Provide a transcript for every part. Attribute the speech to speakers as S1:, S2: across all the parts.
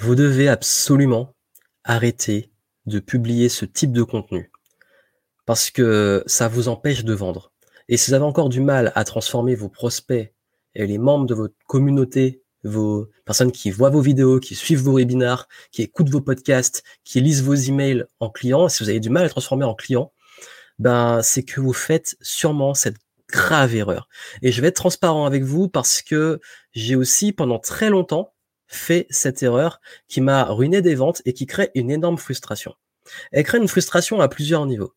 S1: vous devez absolument arrêter de publier ce type de contenu parce que ça vous empêche de vendre. Et si vous avez encore du mal à transformer vos prospects et les membres de votre communauté, vos personnes qui voient vos vidéos, qui suivent vos webinars, qui écoutent vos podcasts, qui lisent vos emails en clients, si vous avez du mal à transformer en clients, ben c'est que vous faites sûrement cette grave erreur. Et je vais être transparent avec vous parce que j'ai aussi pendant très longtemps fait cette erreur qui m'a ruiné des ventes et qui crée une énorme frustration. Elle crée une frustration à plusieurs niveaux.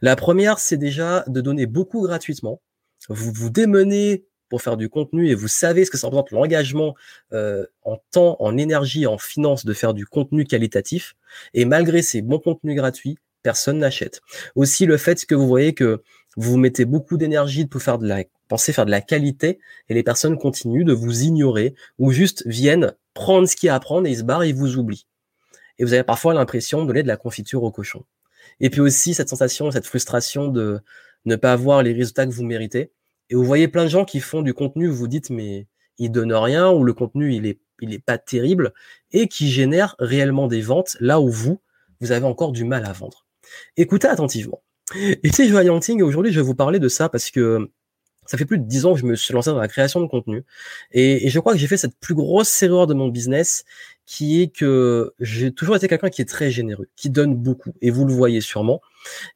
S1: La première, c'est déjà de donner beaucoup gratuitement. Vous vous démenez pour faire du contenu et vous savez ce que ça représente l'engagement euh, en temps, en énergie, en finance de faire du contenu qualitatif. Et malgré ces bons contenus gratuits, personne n'achète. Aussi le fait que vous voyez que vous mettez beaucoup d'énergie pour faire de la penser faire de la qualité et les personnes continuent de vous ignorer ou juste viennent prendre ce qu'il y a à prendre et ils se barrent et ils vous oublient. Et vous avez parfois l'impression de donner de la confiture au cochon. Et puis aussi cette sensation, cette frustration de ne pas avoir les résultats que vous méritez. Et vous voyez plein de gens qui font du contenu, vous vous dites mais il donne rien ou le contenu il est il est pas terrible et qui génère réellement des ventes là où vous vous avez encore du mal à vendre. Écoutez attentivement. Et c'est Yangting et aujourd'hui je vais vous parler de ça parce que ça fait plus de dix ans que je me suis lancé dans la création de contenu. Et, je crois que j'ai fait cette plus grosse erreur de mon business qui est que j'ai toujours été quelqu'un qui est très généreux, qui donne beaucoup. Et vous le voyez sûrement.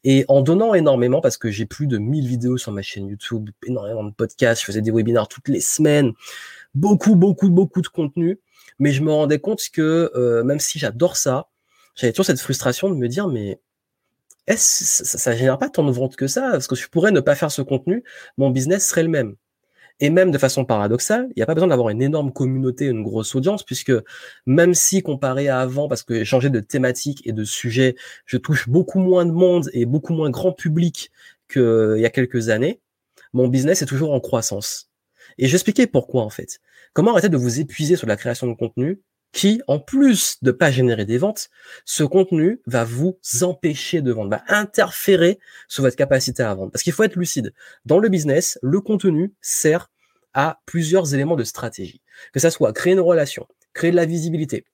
S1: Et en donnant énormément, parce que j'ai plus de 1000 vidéos sur ma chaîne YouTube, énormément de podcasts, je faisais des webinars toutes les semaines, beaucoup, beaucoup, beaucoup de contenu. Mais je me rendais compte que euh, même si j'adore ça, j'avais toujours cette frustration de me dire, mais est-ce ça, ça génère pas tant de ventes que ça? Parce que je pourrais ne pas faire ce contenu, mon business serait le même. Et même de façon paradoxale, il n'y a pas besoin d'avoir une énorme communauté, une grosse audience, puisque même si comparé à avant, parce que j'ai changé de thématique et de sujet, je touche beaucoup moins de monde et beaucoup moins grand public qu'il y a quelques années, mon business est toujours en croissance. Et j'expliquais pourquoi en fait. Comment arrêter de vous épuiser sur la création de contenu qui, en plus de pas générer des ventes, ce contenu va vous empêcher de vendre, va interférer sur votre capacité à vendre. Parce qu'il faut être lucide. Dans le business, le contenu sert à plusieurs éléments de stratégie. Que ça soit créer une relation, créer de la visibilité,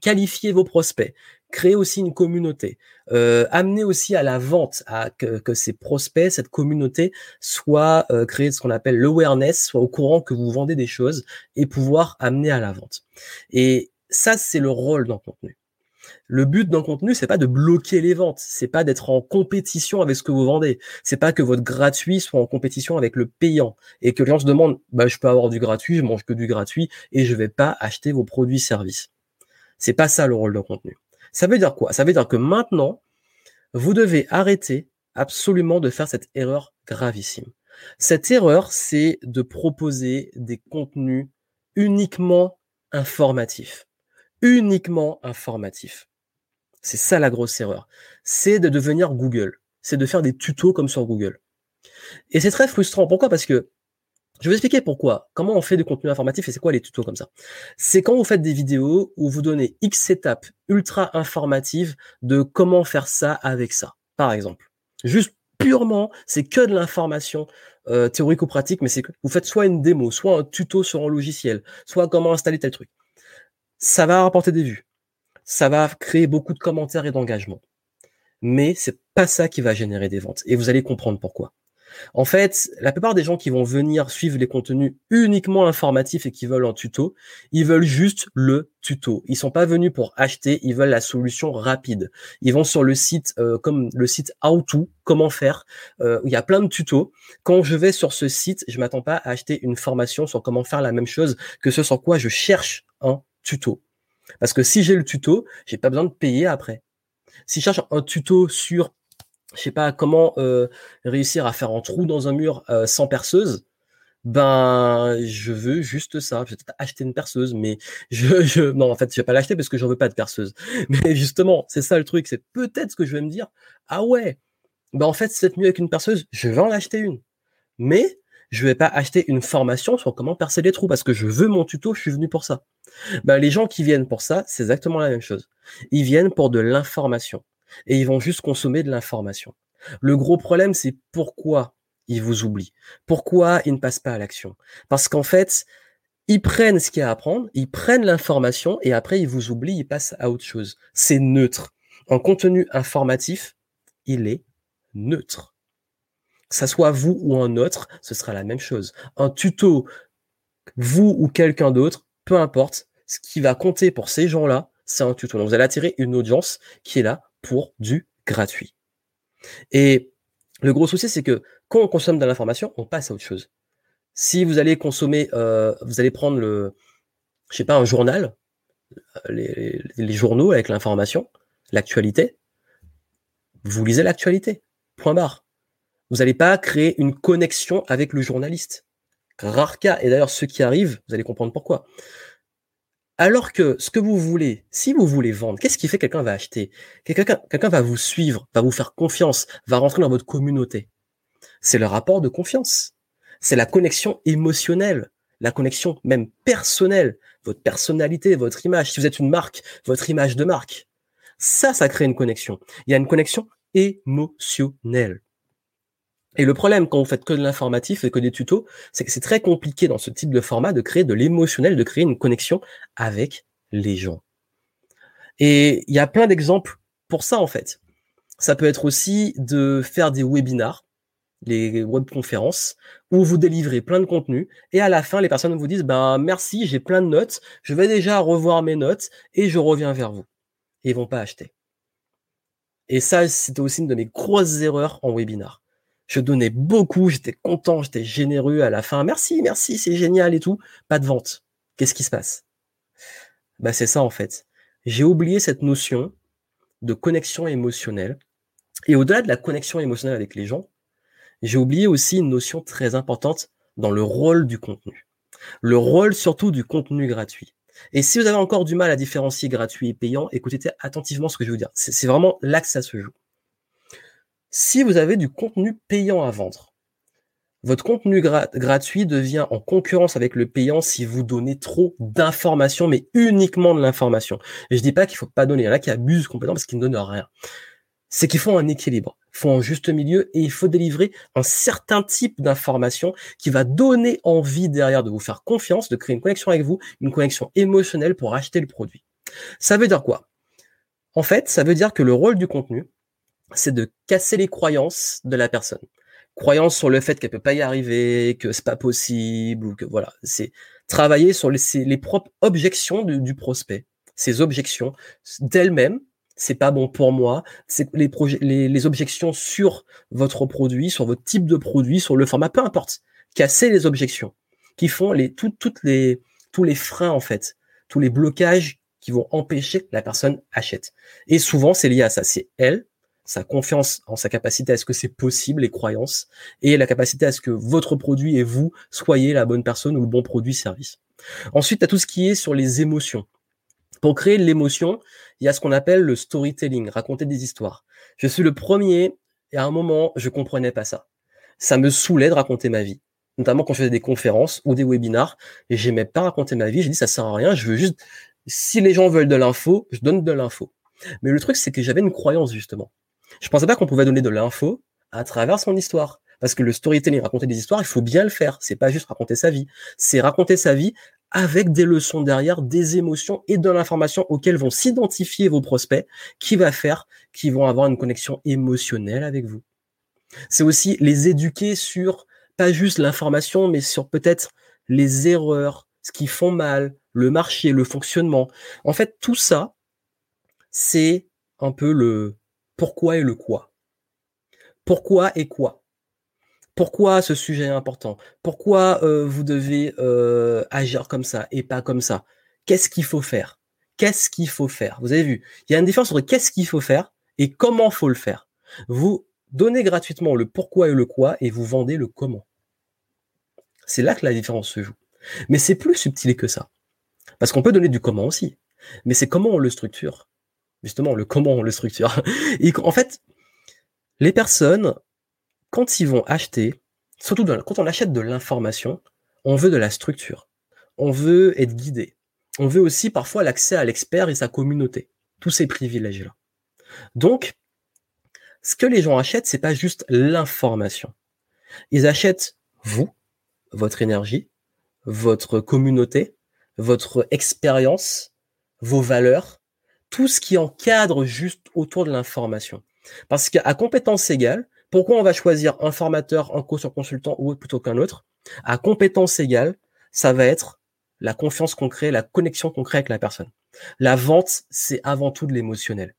S1: qualifier vos prospects, créer aussi une communauté, euh, amener aussi à la vente, à que, ces prospects, cette communauté soit euh, créer ce qu'on appelle l'awareness, soit au courant que vous vendez des choses et pouvoir amener à la vente. Et ça, c'est le rôle d'un contenu. Le but d'un contenu, c'est pas de bloquer les ventes, c'est pas d'être en compétition avec ce que vous vendez, c'est pas que votre gratuit soit en compétition avec le payant et que les gens se demandent, bah, je peux avoir du gratuit, je mange que du gratuit et je vais pas acheter vos produits services. C'est pas ça le rôle d'un contenu. Ça veut dire quoi? Ça veut dire que maintenant, vous devez arrêter absolument de faire cette erreur gravissime. Cette erreur, c'est de proposer des contenus uniquement informatifs. Uniquement informatifs. C'est ça la grosse erreur. C'est de devenir Google. C'est de faire des tutos comme sur Google. Et c'est très frustrant. Pourquoi? Parce que je vais expliquer pourquoi. Comment on fait du contenu informatif et c'est quoi les tutos comme ça. C'est quand vous faites des vidéos où vous donnez X étapes ultra informatives de comment faire ça avec ça, par exemple. Juste purement, c'est que de l'information euh, théorique ou pratique, mais c'est que vous faites soit une démo, soit un tuto sur un logiciel, soit comment installer tel truc. Ça va rapporter des vues. Ça va créer beaucoup de commentaires et d'engagement. Mais c'est pas ça qui va générer des ventes. Et vous allez comprendre pourquoi. En fait, la plupart des gens qui vont venir suivre les contenus uniquement informatifs et qui veulent un tuto, ils veulent juste le tuto. Ils sont pas venus pour acheter, ils veulent la solution rapide. Ils vont sur le site euh, comme le site How to, comment faire. Euh, il y a plein de tutos. Quand je vais sur ce site, je m'attends pas à acheter une formation sur comment faire la même chose que ce sur quoi je cherche un tuto. Parce que si j'ai le tuto, j'ai pas besoin de payer après. Si je cherche un tuto sur je sais pas comment euh, réussir à faire un trou dans un mur euh, sans perceuse. Ben, je veux juste ça. Je vais peut-être acheter une perceuse, mais je, je, non, en fait, je vais pas l'acheter parce que j'en veux pas de perceuse. Mais justement, c'est ça le truc. C'est peut-être ce que je vais me dire. Ah ouais, ben en fait, c'est mieux avec une perceuse. Je vais en acheter une. Mais je vais pas acheter une formation sur comment percer les trous parce que je veux mon tuto. Je suis venu pour ça. Ben les gens qui viennent pour ça, c'est exactement la même chose. Ils viennent pour de l'information et ils vont juste consommer de l'information. Le gros problème, c'est pourquoi ils vous oublient? Pourquoi ils ne passent pas à l'action? Parce qu'en fait, Ils prennent ce qu'il y a à apprendre, ils prennent l'information et après ils vous oublient, ils passent à autre chose. C'est neutre. Un contenu informatif, il est neutre. Que ça soit vous ou un autre, ce sera la même chose. Un tuto, vous ou quelqu'un d'autre, peu importe, ce qui va compter pour ces gens-là, c'est un tuto. Donc vous allez attirer une audience qui est là pour du gratuit. Et le gros souci, c'est que quand on consomme de l'information, on passe à autre chose. Si vous allez consommer, euh, vous allez prendre le, je sais pas, un journal, euh, les, journaux avec l'information, l'actualité, vous lisez l'actualité. Point barre. Vous n'allez pas créer une connexion avec le journaliste. Rare cas. Et d'ailleurs, ceux qui arrivent, vous allez comprendre pourquoi. Alors que ce que vous voulez, si vous voulez vendre, qu'est-ce qui fait que quelqu'un va acheter? Quelqu'un va vous suivre, va vous faire confiance, va rentrer dans votre communauté. C'est le rapport de confiance. C'est la connexion émotionnelle, la connexion même personnelle, votre personnalité, votre image. Si vous êtes une marque, votre image de marque. Ça, ça crée une connexion. Il y a une connexion émotionnelle. Et le problème quand vous faites que de l'informatif et que des tutos, c'est que c'est très compliqué dans ce type de format de créer de l'émotionnel, de créer une connexion avec les gens. Et il y a plein d'exemples pour ça en fait. Ça peut être aussi de faire des webinars, les webconférences, où vous délivrez plein de contenu et à la fin les personnes vous disent ben merci, j'ai plein de notes, je vais déjà revoir mes notes et je reviens vers vous. Et ils vont pas acheter. Et ça, c'était aussi une de mes grosses erreurs en webinar je donnais beaucoup, j'étais content, j'étais généreux à la fin. Merci, merci, c'est génial et tout. Pas de vente. Qu'est-ce qui se passe? Bah c'est ça en fait. J'ai oublié cette notion de connexion émotionnelle. Et au-delà de la connexion émotionnelle avec les gens, j'ai oublié aussi une notion très importante dans le rôle du contenu. Le rôle surtout du contenu gratuit. Et si vous avez encore du mal à différencier gratuit et payant, écoutez attentivement ce que je vais vous dire. C'est vraiment là que ça se joue. Si vous avez du contenu payant à vendre, votre contenu gratuit devient en concurrence avec le payant si vous donnez trop d'informations, mais uniquement de l'information. Je dis pas qu'il faut pas donner. Il y en a qui abusent complètement parce qu'ils ne donnent rien. C'est qu'il faut un équilibre, il faut un juste milieu et il faut délivrer un certain type d'information qui va donner envie derrière de vous faire confiance, de créer une connexion avec vous, une connexion émotionnelle pour acheter le produit. Ça veut dire quoi? En fait, ça veut dire que le rôle du contenu, c'est de casser les croyances de la personne. Croyances sur le fait qu'elle peut pas y arriver, que c'est pas possible, ou que voilà. C'est travailler sur les, propres objections du, prospect. Ces objections d'elles-mêmes, c'est pas bon pour moi. C'est les, projets, les, objections sur votre produit, sur votre type de produit, sur le format, peu importe. Casser les objections qui font les, toutes les, tous les freins en fait, tous les blocages qui vont empêcher que la personne achète. Et souvent, c'est lié à ça. C'est elle sa confiance en sa capacité à ce que c'est possible, les croyances, et la capacité à ce que votre produit et vous soyez la bonne personne ou le bon produit service. Ensuite, à tout ce qui est sur les émotions. Pour créer l'émotion, il y a ce qu'on appelle le storytelling, raconter des histoires. Je suis le premier, et à un moment, je comprenais pas ça. Ça me saoulait de raconter ma vie. Notamment quand je faisais des conférences ou des webinars, et j'aimais pas raconter ma vie. J'ai dit, ça sert à rien, je veux juste, si les gens veulent de l'info, je donne de l'info. Mais le truc, c'est que j'avais une croyance, justement. Je pensais pas qu'on pouvait donner de l'info à travers son histoire. Parce que le storytelling, raconter des histoires, il faut bien le faire. C'est pas juste raconter sa vie. C'est raconter sa vie avec des leçons derrière, des émotions et de l'information auxquelles vont s'identifier vos prospects, qui va faire qu'ils vont avoir une connexion émotionnelle avec vous. C'est aussi les éduquer sur pas juste l'information, mais sur peut-être les erreurs, ce qui font mal, le marché, le fonctionnement. En fait, tout ça, c'est un peu le, pourquoi et le quoi? Pourquoi et quoi? Pourquoi ce sujet est important? Pourquoi euh, vous devez euh, agir comme ça et pas comme ça? Qu'est-ce qu'il faut faire? Qu'est-ce qu'il faut faire? Vous avez vu, il y a une différence entre qu'est-ce qu'il faut faire et comment faut le faire. Vous donnez gratuitement le pourquoi et le quoi et vous vendez le comment. C'est là que la différence se joue. Mais c'est plus subtil que ça. Parce qu'on peut donner du comment aussi. Mais c'est comment on le structure justement le comment on le structure. En fait, les personnes, quand ils vont acheter, surtout quand on achète de l'information, on veut de la structure. On veut être guidé. On veut aussi parfois l'accès à l'expert et sa communauté. Tous ces privilèges-là. Donc, ce que les gens achètent, c'est pas juste l'information. Ils achètent vous, votre énergie, votre communauté, votre expérience, vos valeurs, tout ce qui encadre juste autour de l'information. Parce qu'à compétence égale, pourquoi on va choisir un formateur, un coach, un consultant ou plutôt qu'un autre? À compétence égale, ça va être la confiance qu'on crée, la connexion qu'on crée avec la personne. La vente, c'est avant tout de l'émotionnel.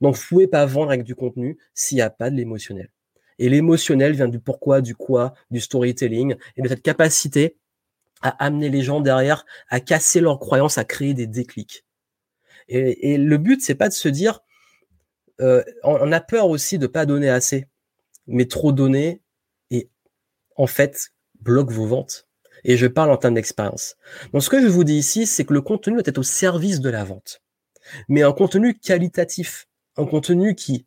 S1: Donc, vous pouvez pas vendre avec du contenu s'il n'y a pas de l'émotionnel. Et l'émotionnel vient du pourquoi, du quoi, du storytelling et de cette capacité à amener les gens derrière, à casser leurs croyances, à créer des déclics. Et, le but, c'est pas de se dire, euh, on, a peur aussi de pas donner assez, mais trop donner et en fait bloque vos ventes. Et je parle en termes d'expérience. Donc ce que je vous dis ici, c'est que le contenu doit être au service de la vente, mais un contenu qualitatif, un contenu qui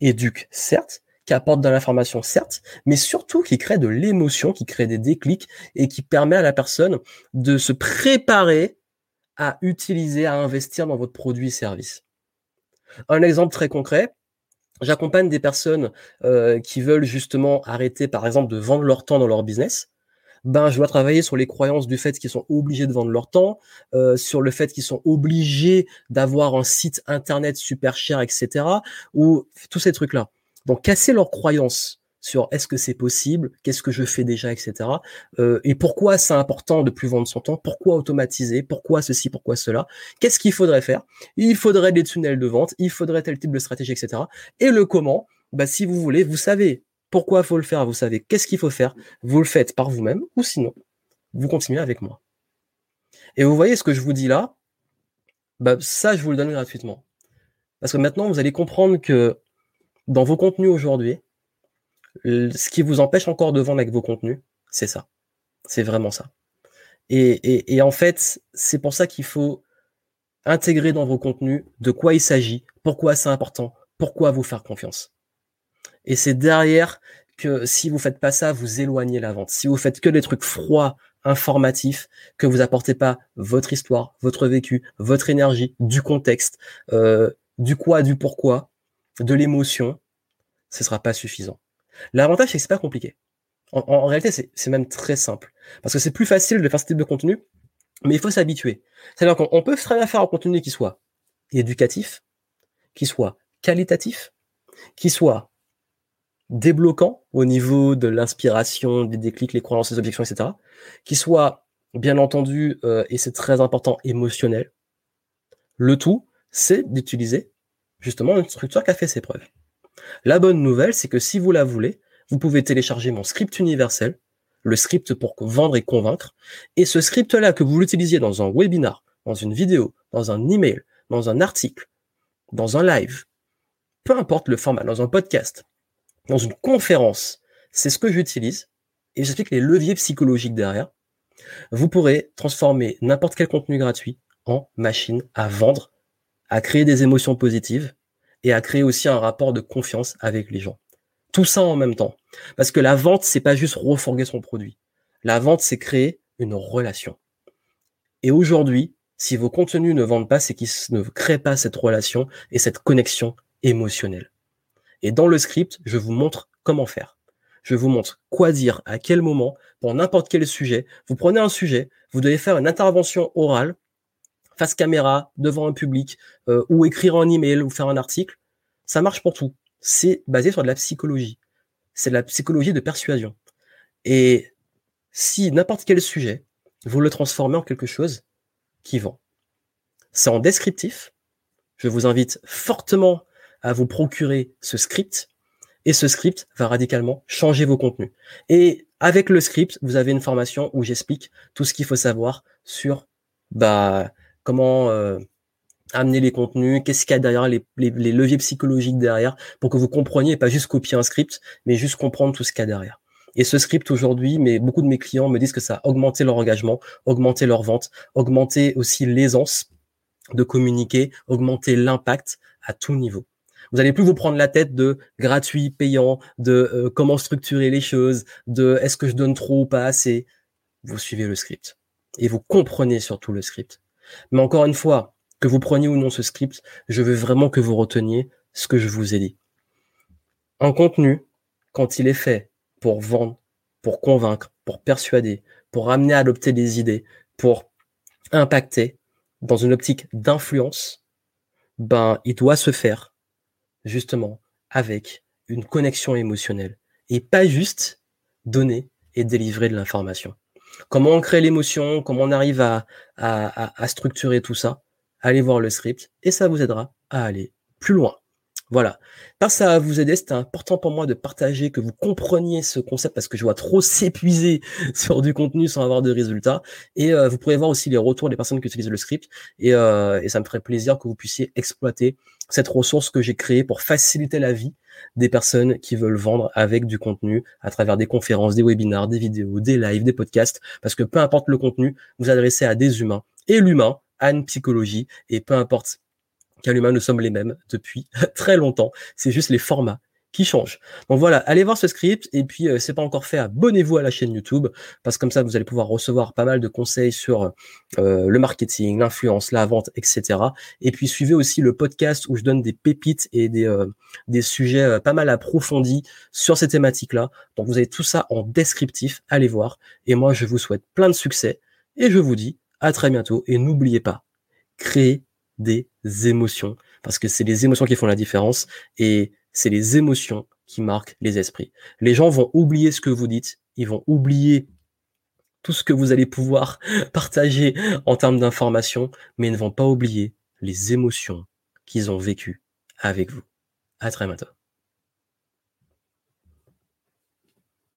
S1: éduque, certes, qui apporte de l'information, certes, mais surtout qui crée de l'émotion, qui crée des déclics et qui permet à la personne de se préparer à utiliser, à investir dans votre produit et service. Un exemple très concret, j'accompagne des personnes euh, qui veulent justement arrêter, par exemple, de vendre leur temps dans leur business. Ben, je dois travailler sur les croyances du fait qu'ils sont obligés de vendre leur temps, euh, sur le fait qu'ils sont obligés d'avoir un site internet super cher, etc. Ou tous ces trucs-là. Donc casser leurs croyances sur est-ce que c'est possible, qu'est-ce que je fais déjà, etc. Euh, et pourquoi c'est important de plus vendre son temps, pourquoi automatiser, pourquoi ceci, pourquoi cela, qu'est-ce qu'il faudrait faire? Il faudrait des tunnels de vente, il faudrait tel type de stratégie, etc. Et le comment, bah, si vous voulez, vous savez pourquoi il faut le faire, vous savez qu'est-ce qu'il faut faire, vous le faites par vous-même, ou sinon, vous continuez avec moi. Et vous voyez ce que je vous dis là, bah, ça, je vous le donne gratuitement. Parce que maintenant, vous allez comprendre que dans vos contenus aujourd'hui, ce qui vous empêche encore de vendre avec vos contenus, c'est ça. C'est vraiment ça. Et, en fait, c'est pour ça qu'il faut intégrer dans vos contenus de quoi il s'agit, pourquoi c'est important, pourquoi vous faire confiance. Et c'est derrière que si vous faites pas ça, vous éloignez la vente. Si vous faites que des trucs froids, informatifs, que vous apportez pas votre histoire, votre vécu, votre énergie, du contexte, euh, du quoi, du pourquoi, de l'émotion, ce sera pas suffisant. L'avantage, c'est que c'est pas compliqué. En, réalité, c'est même très simple. Parce que c'est plus facile de faire ce type de contenu, mais il faut s'habituer. C'est-à-dire qu'on peut très bien faire un contenu qui soit éducatif, qui soit qualitatif, qui soit débloquant au niveau de l'inspiration, des déclics, les croyances, les objections, etc. Qui soit, bien entendu, euh, et c'est très important, émotionnel. Le tout, c'est d'utiliser justement une structure qui a fait ses preuves. La bonne nouvelle, c'est que si vous la voulez, vous pouvez télécharger mon script universel, le script pour vendre et convaincre. Et ce script-là, que vous l'utilisiez dans un webinar, dans une vidéo, dans un email, dans un article, dans un live, peu importe le format, dans un podcast, dans une conférence, c'est ce que j'utilise. Et j'explique les leviers psychologiques derrière. Vous pourrez transformer n'importe quel contenu gratuit en machine à vendre, à créer des émotions positives et à créer aussi un rapport de confiance avec les gens. Tout ça en même temps. Parce que la vente, c'est pas juste refourguer son produit. La vente, c'est créer une relation. Et aujourd'hui, si vos contenus ne vendent pas, c'est qu'ils ne créent pas cette relation et cette connexion émotionnelle. Et dans le script, je vous montre comment faire. Je vous montre quoi dire, à quel moment, pour n'importe quel sujet. Vous prenez un sujet, vous devez faire une intervention orale face caméra, devant un public, euh, ou écrire un email ou faire un article, ça marche pour tout. C'est basé sur de la psychologie. C'est de la psychologie de persuasion. Et si n'importe quel sujet, vous le transformez en quelque chose qui vend. C'est en descriptif. Je vous invite fortement à vous procurer ce script. Et ce script va radicalement changer vos contenus. Et avec le script, vous avez une formation où j'explique tout ce qu'il faut savoir sur bah, comment euh, amener les contenus, qu'est-ce qu'il y a derrière, les, leviers psychologiques derrière, pour que vous compreniez, pas juste copier un script, mais juste comprendre tout ce qu'il y a derrière. Et ce script aujourd'hui, mais beaucoup de mes clients me disent que ça a augmenté leur engagement, augmenté leur vente, augmenté aussi l'aisance de communiquer, augmenté l'impact à tout niveau. Vous n'allez plus vous prendre la tête de gratuit, payant, de euh, comment structurer les choses, de est-ce que je donne trop ou pas assez. Vous suivez le script et vous comprenez surtout le script. Mais encore une fois, que vous preniez ou non ce script, je veux vraiment que vous reteniez ce que je vous ai dit. Un contenu, quand il est fait pour vendre, pour convaincre, pour persuader, pour amener à adopter des idées, pour impacter dans une optique d'influence, ben, il doit se faire justement avec une connexion émotionnelle et pas juste donner et délivrer de l'information. Comment on crée l'émotion, comment on arrive à, à, structurer tout ça, allez voir le script et ça vous aidera à aller plus loin. Voilà. Que ça vous aider, c'était important pour moi de partager, que vous compreniez ce concept parce que je vois trop s'épuiser sur du contenu sans avoir de résultats. Et euh, vous pourrez voir aussi les retours des personnes qui utilisent le script. Et, euh, et ça me ferait plaisir que vous puissiez exploiter cette ressource que j'ai créée pour faciliter la vie des personnes qui veulent vendre avec du contenu à travers des conférences, des webinars, des vidéos, des lives, des podcasts. Parce que peu importe le contenu, vous adressez à des humains. Et l'humain a une psychologie. Et peu importe car l'humain, nous sommes les mêmes depuis très longtemps. C'est juste les formats qui changent. Donc voilà, allez voir ce script et puis euh, c'est pas encore fait, abonnez-vous à la chaîne YouTube parce que comme ça vous allez pouvoir recevoir pas mal de conseils sur euh, le marketing, l'influence, la vente, etc. Et puis suivez aussi le podcast où je donne des pépites et des euh, des sujets pas mal approfondis sur ces thématiques-là. Donc vous avez tout ça en descriptif, allez voir. Et moi je vous souhaite plein de succès et je vous dis à très bientôt et n'oubliez pas, créez des émotions, parce que c'est les émotions qui font la différence et c'est les émotions qui marquent les esprits. Les gens vont oublier ce que vous dites, ils vont oublier tout ce que vous allez pouvoir partager en termes d'informations, mais ils ne vont pas oublier les émotions qu'ils ont vécues avec vous. À très bientôt.